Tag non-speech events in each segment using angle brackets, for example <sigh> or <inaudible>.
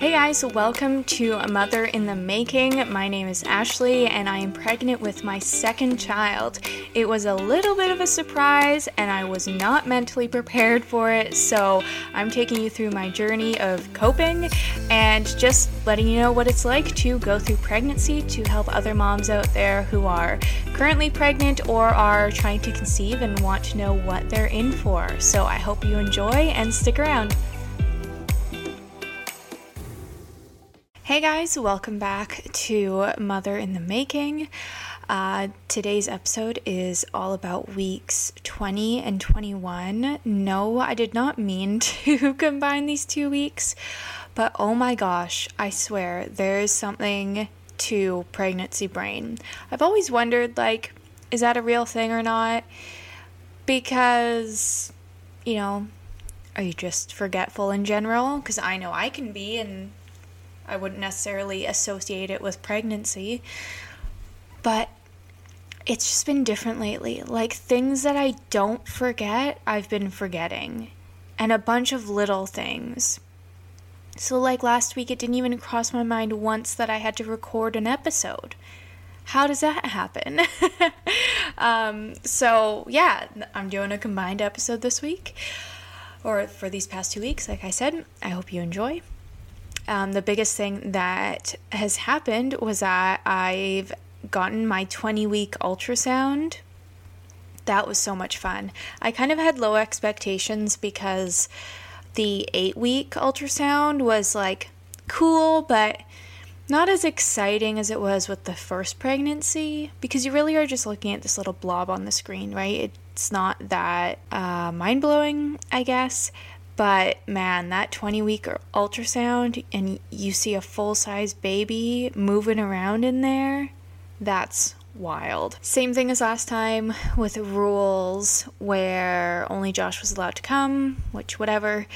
Hey guys, welcome to A Mother in the Making. My name is Ashley and I am pregnant with my second child. It was a little bit of a surprise and I was not mentally prepared for it, so I'm taking you through my journey of coping and just letting you know what it's like to go through pregnancy to help other moms out there who are currently pregnant or are trying to conceive and want to know what they're in for. So I hope you enjoy and stick around. Hey guys, welcome back to Mother in the Making. Uh, today's episode is all about weeks 20 and 21. No, I did not mean <laughs> to combine these two weeks, but oh my gosh, I swear there is something to pregnancy brain. I've always wondered, like, is that a real thing or not? Because, you know, are you just forgetful in general? Because I know I can be, and I wouldn't necessarily associate it with pregnancy. But it's just been different lately. Like things that I don't forget, I've been forgetting. And a bunch of little things. So, like last week, it didn't even cross my mind once that I had to record an episode. How does that happen? <laughs> um, so, yeah, I'm doing a combined episode this week, or for these past two weeks, like I said. I hope you enjoy um, the biggest thing that has happened was that I've gotten my 20 week ultrasound. That was so much fun. I kind of had low expectations because the eight week ultrasound was like cool, but not as exciting as it was with the first pregnancy because you really are just looking at this little blob on the screen, right? It's not that uh, mind blowing, I guess. But man, that 20 week ultrasound and you see a full size baby moving around in there, that's wild. Same thing as last time with rules where only Josh was allowed to come, which, whatever.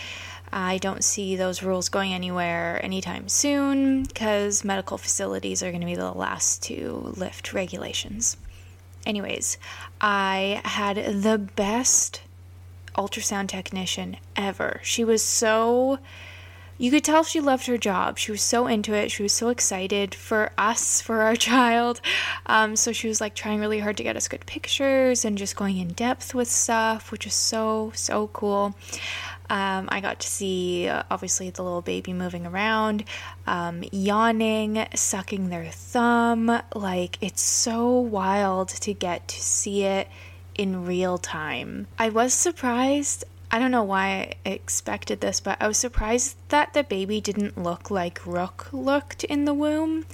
I don't see those rules going anywhere anytime soon because medical facilities are going to be the last to lift regulations. Anyways, I had the best ultrasound technician ever. She was so you could tell she loved her job. She was so into it. She was so excited for us, for our <laughs> child. Um, so she was like trying really hard to get us good pictures and just going in depth with stuff, which is so, so cool. Um, I got to see, uh, obviously, the little baby moving around, um, yawning, sucking their thumb. Like, it's so wild to get to see it in real time. I was surprised. I don't know why I expected this, but I was surprised that the baby didn't look like Rook looked in the womb.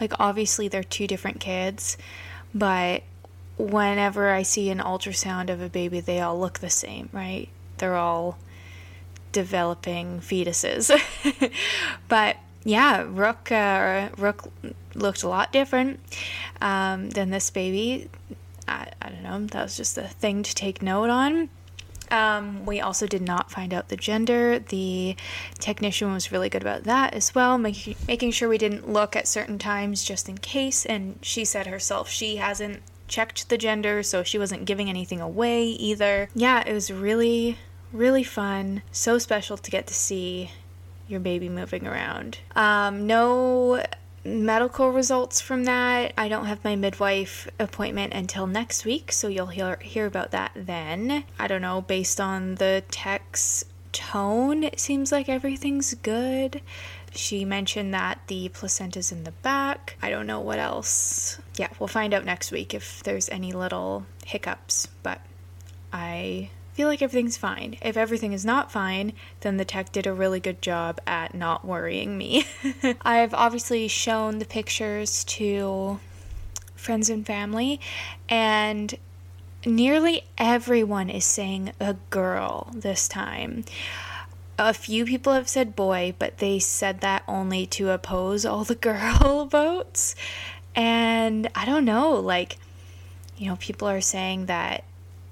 Like, obviously, they're two different kids, but whenever I see an ultrasound of a baby, they all look the same, right? They're all developing fetuses. <laughs> but yeah, Rook, uh, Rook looked a lot different um, than this baby. That was just a thing to take note on. Um, we also did not find out the gender. The technician was really good about that as well, making making sure we didn't look at certain times just in case. And she said herself she hasn't checked the gender, so she wasn't giving anything away either. Yeah, it was really, really fun. So special to get to see your baby moving around. Um, no medical results from that. I don't have my midwife appointment until next week, so you'll hear hear about that then. I don't know, based on the text tone, it seems like everything's good. She mentioned that the placenta's in the back. I don't know what else. Yeah, we'll find out next week if there's any little hiccups, but I feel like everything's fine. If everything is not fine, then the tech did a really good job at not worrying me. <laughs> I've obviously shown the pictures to friends and family, and nearly everyone is saying a girl this time. A few people have said boy, but they said that only to oppose all the <laughs> girl votes. And I don't know, like, you know, people are saying that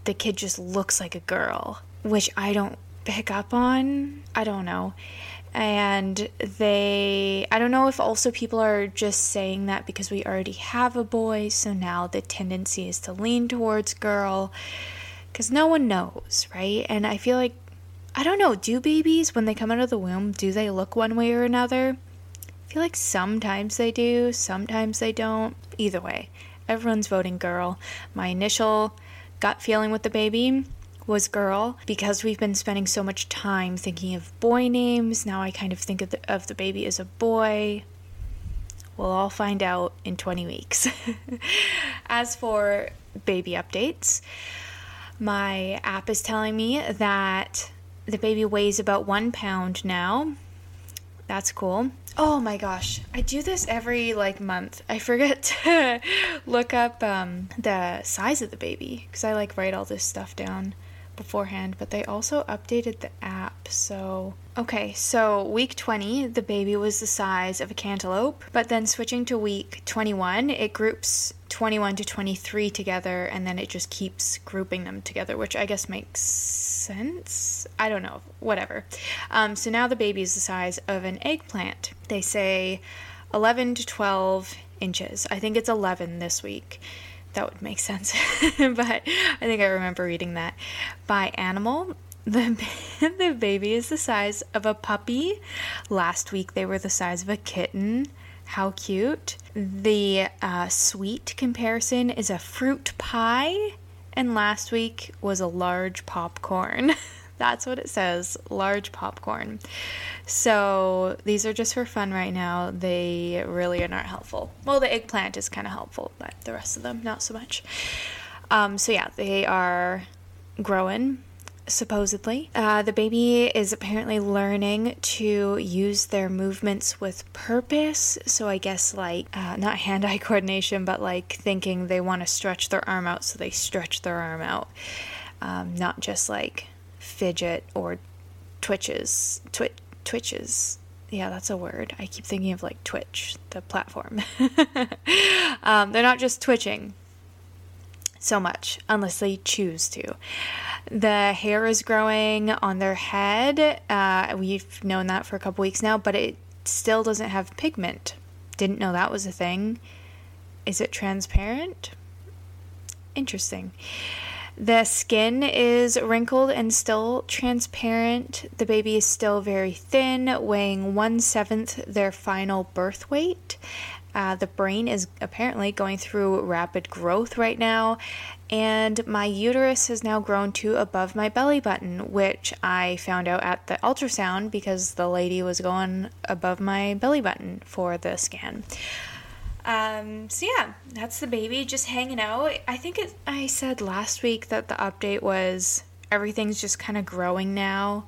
the kid just looks like a girl, which I don't pick up on. I don't know. And they, I don't know if also people are just saying that because we already have a boy, so now the tendency is to lean towards girl, because no one knows, right? And I feel like I don't know, do babies, when they come out of the womb, do they look one way or another? I feel like sometimes they do, sometimes they don't. Either way, everyone's voting girl. My initial gut feeling with the baby was girl because we've been spending so much time thinking of boy names. Now I kind of think of the, of the baby as a boy. We'll all find out in 20 weeks. <laughs> as for baby updates, my app is telling me that the baby weighs about one pound now. That's cool. Oh my gosh, I do this every like month. I forget <laughs> to look up um, the size of the baby because I like write all this stuff down beforehand, but they also updated the app. So, okay, so week 20, the baby was the size of a cantaloupe, but then switching to week 21, it groups 21 to 23 together and then it just keeps grouping them together, which I guess makes sense. I don't know, whatever. Um, so now the baby is the size of an eggplant. They say 11 to 12 inches. I think it's 11 this week that would make <laughs> sense. but I think I remember reading that. By animal, the, <laughs> the baby is the size of a puppy. Last week they were the size of a kitten. How cute. The uh, sweet comparison is a fruit pie, and last week was a large popcorn. <laughs> That's what it says large popcorn. So these are just for fun right now. They really are not helpful. Well, the eggplant is kind of helpful, but the rest of them, not so much. Um, so yeah, they are growing supposedly. Uh, the baby is apparently learning to use their movements with purpose. So I guess like uh, not hand eye <laughs> coordination, but like thinking they want to stretch their arm out, so they stretch their arm out. Um, not just like fidget or twitches. Twi- twitches. Yeah, that's a word. I keep thinking of like Twitch, the platform. <laughs> um, they're not just twitching so much unless they choose to. The hair is growing on their head. Uh, we've known that for a couple weeks now, but it still doesn't have pigment. Didn't know that was a thing. Is it transparent? Interesting. The skin is wrinkled and still transparent. The baby is still very thin, weighing one seventh their final birth weight. Uh, the brain is apparently going through rapid growth right now, and my uterus has now grown to above my belly button, which I found out at the ultrasound because the lady was going above my belly button for the scan. Um, so yeah, that's the baby just hanging out. I think it, I said last week that the update was everything's just kind of growing now.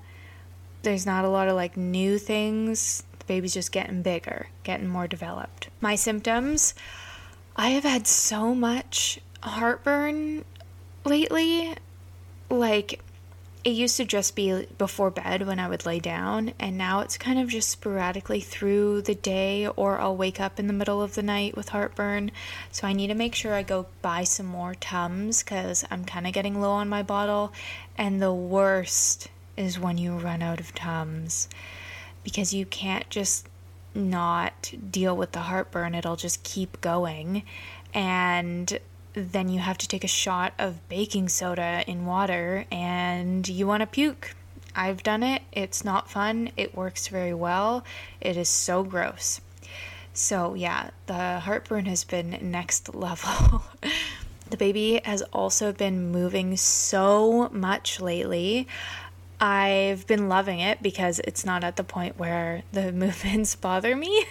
There's not a lot of like new things. The baby's just getting bigger, getting more developed. My symptoms I have had so much heartburn lately. Like, it used to just be before bed when I would lay down, and now it's kind of just sporadically through the day, or I'll wake up in the middle of the night with heartburn. So I need to make sure I go buy some more Tums because I'm kind of getting low on my bottle. And the worst is when you run out of Tums because you can't just not deal with the heartburn, it'll just keep going. And then you have to take a shot of baking soda in water and you want to puke. I've done it. It's not fun. It works very well. It is so gross. So, yeah, the heartburn has been next <laughs> level. the baby has also been moving so much lately. I've been loving it because it's not at the point where the <laughs> movements bother me.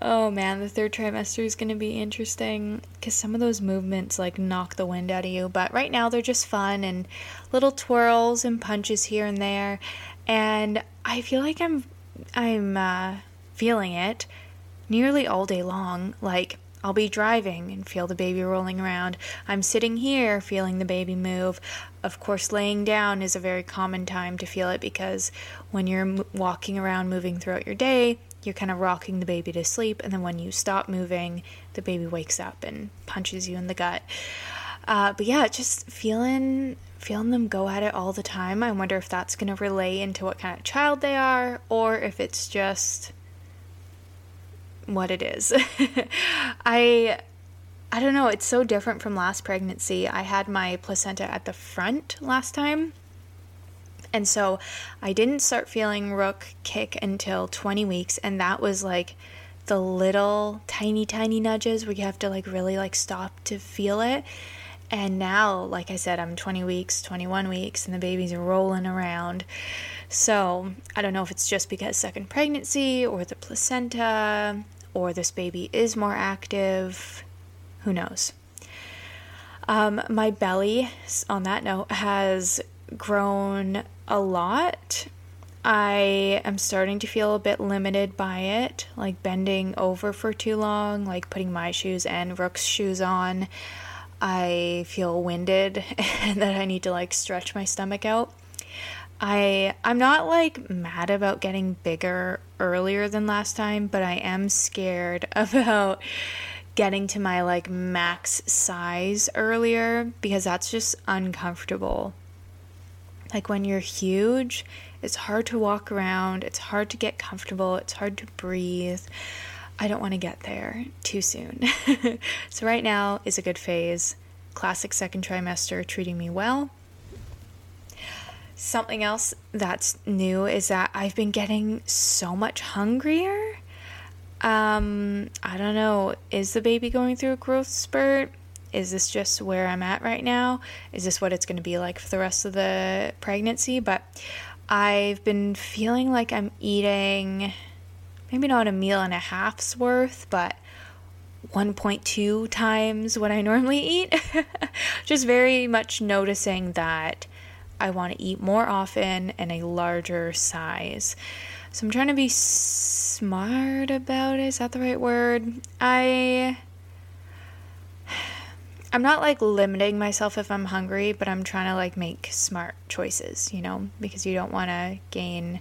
oh man, the third trimester is going to be interesting because some of those movements like knock the wind out of you. But right now they're just fun and little twirls and punches here and there. And I feel like I'm I'm uh, feeling it nearly all day long. Like I'll be driving and feel the baby rolling around. I'm sitting here feeling the baby move. Of course, laying down is a very common time to feel it because when you're walking around, moving throughout your day, you're kind of rocking the baby to sleep. And then when you stop moving, the baby wakes up and punches you in the gut. Uh, but yeah, just feeling feeling them go at it all the time. I wonder if that's going to relay into what kind of child they are, or if it's just what it is. <laughs> I I don't know, it's so different from last pregnancy. I had my placenta at the front last time. And so I didn't start feeling Rook kick until 20 weeks, and that was like the little tiny, tiny nudges where you have to like really like stop to feel it. And now, like I said, I'm 20 weeks, 21 weeks, and the baby's rolling around. So I don't know if it's just because second pregnancy or the placenta or this baby is more active. Who knows? Um, my belly, on that note, has grown a lot. I am starting to feel a bit limited by it, like bending over for too long, like putting my shoes and Rook's shoes on. I feel winded <laughs> and that I need to like stretch my stomach out. I I'm not like mad about getting bigger earlier than last time, but I am scared <laughs> about getting to my like max size earlier because that's just uncomfortable. Like when you're huge, it's hard to walk around, it's hard to get comfortable, it's hard to breathe. I don't want to get there too soon. <laughs> so, right now is a good phase. Classic second trimester treating me well. Something else that's new is that I've been getting so much hungrier. Um, I don't know. Is the baby going through a growth spurt? Is this just where I'm at right now? Is this what it's going to be like for the rest of the pregnancy? But I've been feeling like I'm eating maybe not a meal and a half's worth, but 1.2 times what I <laughs> normally eat. <laughs> Just very much noticing that I want to eat more often and a larger size. So I'm trying to be smart about it. Is that the right word? I I'm not like limiting myself if I'm hungry, but I'm trying to like make smart choices, you know, because you don't want to gain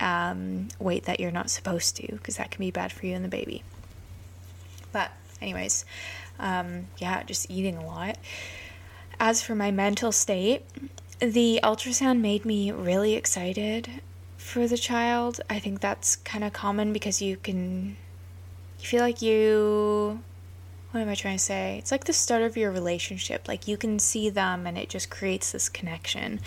um, weight that you're not supposed to, because that can be bad for you and the baby. But, anyways, um, yeah, just eating a lot. As for my mental state, the ultrasound made me really excited for the child. I think that's kind of common because you can, you feel like you what am I trying to say? It's like the start of your relationship. Like you can see them and it just creates this connection.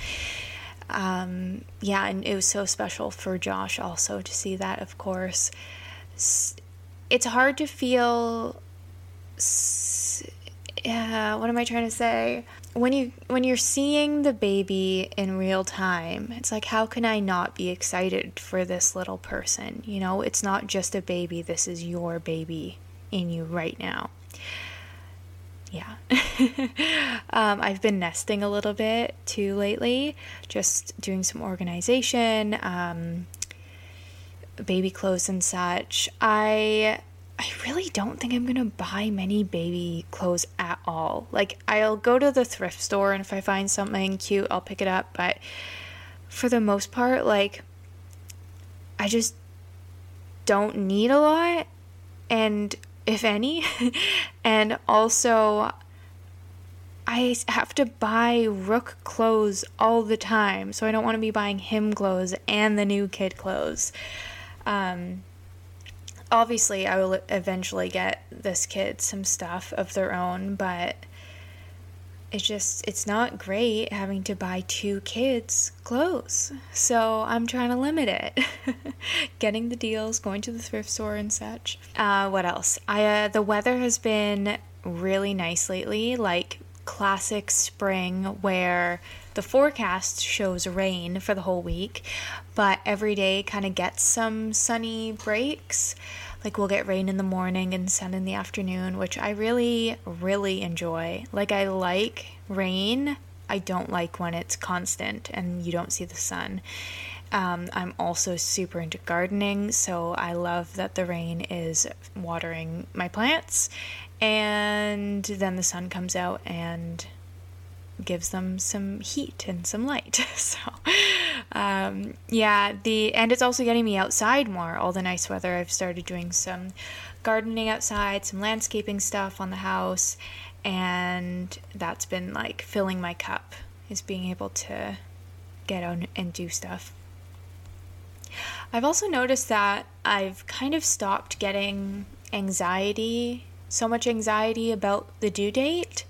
Um, yeah, and it was so special for Josh also to see that, of course. It's hard to feel. Yeah, what am I trying to say? When you when you're seeing the baby in real time, it's like how can I not be excited for this little person? You know, it's not just a baby. This is your baby in you right now yeah. <laughs> um, I've been nesting a little bit too lately, just doing some organization, um, baby clothes and such. I I really don't think I'm gonna buy many baby clothes at all. Like I'll go to the thrift store and if I find something cute, I'll pick it up. But for the most part, like I just don't need a lot, and if any. <laughs> and also, I have to buy Rook clothes all the time, so I don't want to be buying him clothes and the new kid clothes. Um, obviously, I will eventually get this kid some stuff of their own, but it's just it's not great having to buy two kids clothes. So i'm trying to limit it. <laughs> Getting the deals going to the thrift store and such. Uh, what else? I uh, the weather has been really nice lately like classic spring where the forecast shows rain for the whole week but every day kind of gets some sunny breaks like we'll get rain in the morning and sun in the afternoon, which I really, really enjoy. Like I like rain. I don't like when it's constant and you don't see the sun. Um, I'm also super into gardening, so I love that the rain is watering my plants, and then the sun comes out and gives them some heat and some light. <laughs> so, um, yeah, the and it's also getting me outside more. All the nice weather, I've started doing some gardening outside, some landscaping stuff on the house, and that's been like filling my cup. Is being able to get out and do stuff. I've also noticed that I've kind of stopped getting anxiety, so much anxiety about the due date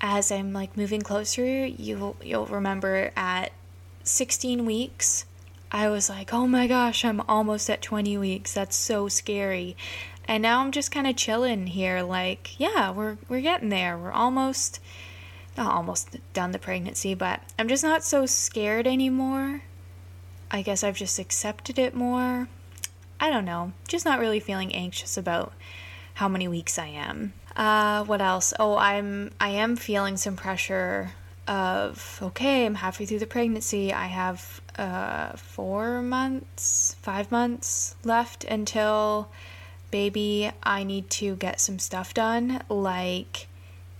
as I'm like moving closer, you you'll remember at 16 weeks, I was like, oh my gosh, I'm almost at 20 weeks. That's so scary. And now I'm just kind of chilling here, like, yeah, we're, we're getting there. We're almost, not almost done the pregnancy, but I'm just not so scared anymore. I guess I've just accepted it more. I don't know, just not really feeling anxious about how many weeks I am. Uh, what else? Oh, I'm I am feeling some pressure of okay, I'm halfway through the pregnancy. I have uh, four months, five months left until baby. I need to get some stuff done, like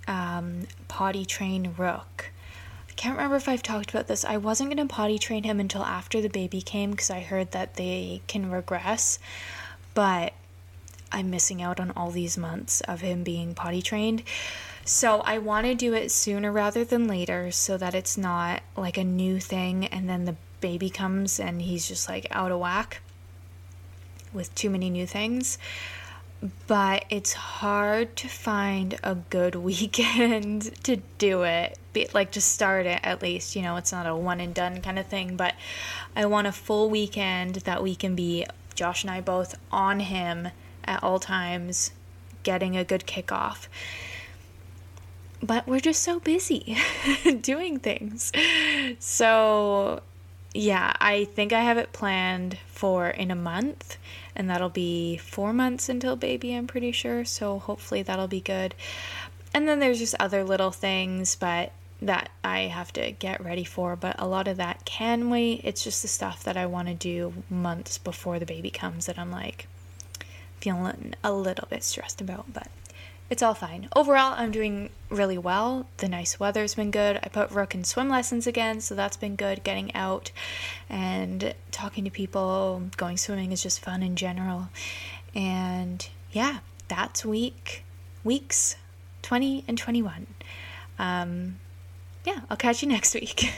um, potty train Rook. I can't remember if I've talked about this. I wasn't to potty train him until after the baby came because I heard that they can regress, but I'm missing out on all these months of him being potty trained. So I want to do it sooner rather than later so that it's not like a new thing and then the baby comes and he's just like out of whack with too many new things. But it's hard to find a good <laughs> weekend to do it. Be, like to start it at least, you know, it's not a one and done kind of thing, but I want a full weekend that we can be Josh and I both on him at all times, getting a good kickoff. But we're just so busy <laughs> doing things. So, yeah, I think I have it planned for in a month, and that'll be four months until baby, I'm pretty sure. So, hopefully, that'll be good. And then there's just other little things, but that I have to get ready for, but a lot of that can wait. It's just the stuff that I want to do months before the baby comes that I'm like, feeling a little bit stressed about, but it's all fine. Overall, I'm doing really well. The nice weather's been good. I put Rook in swim lessons again, so that's been good. Getting out and talking to people, going swimming is just fun in general. And yeah, that's week weeks 20 and 21. Um, yeah, I'll catch you <laughs> next week.